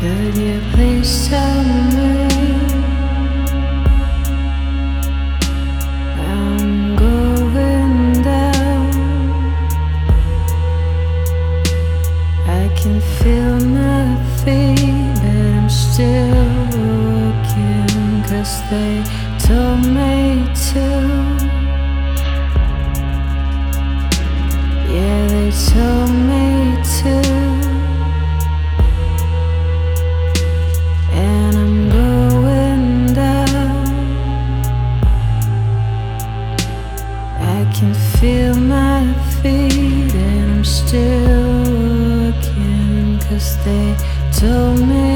Could you please tell me? tell me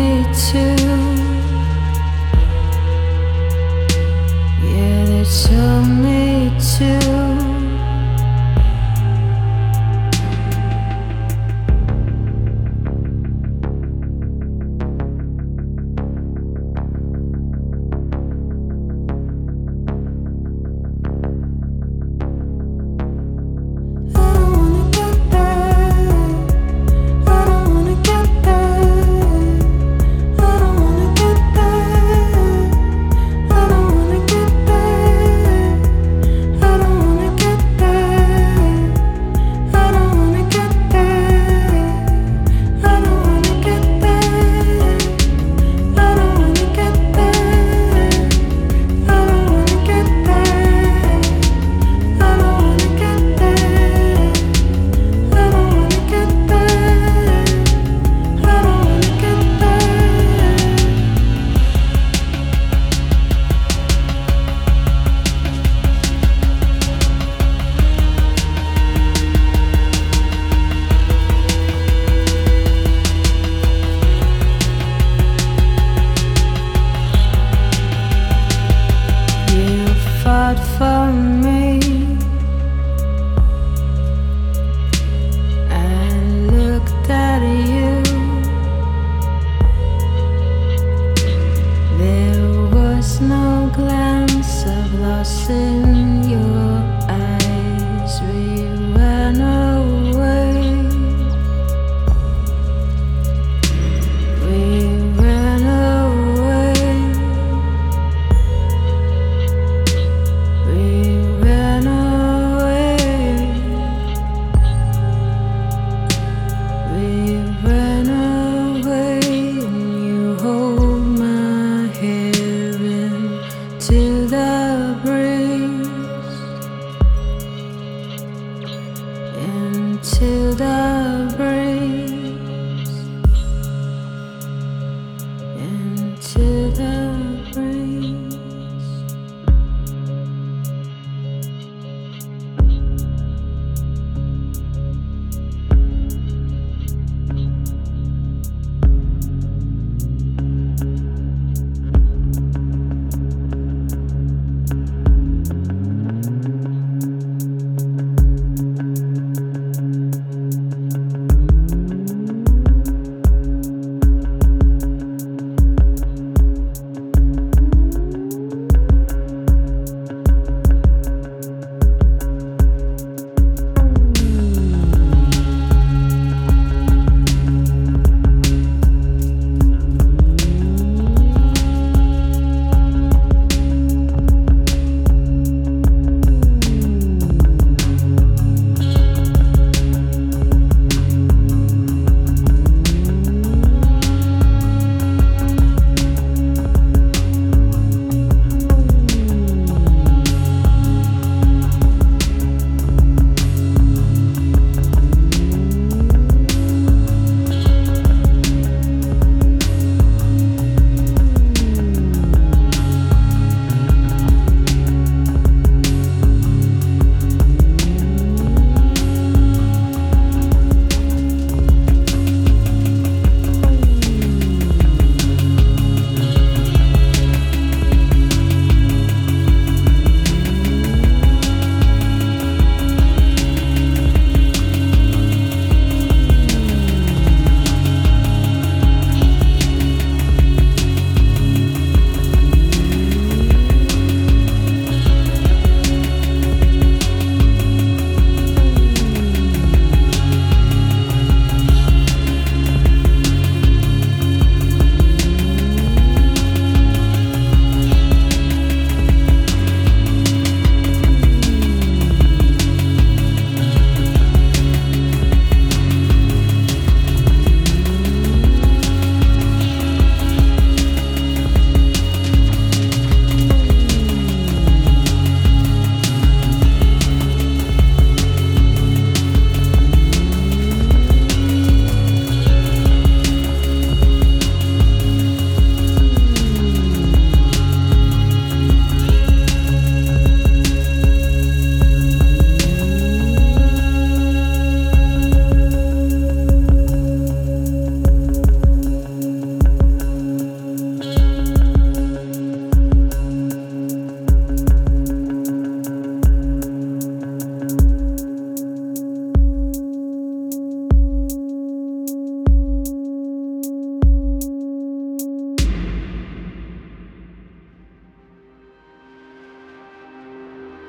trust in your eyes.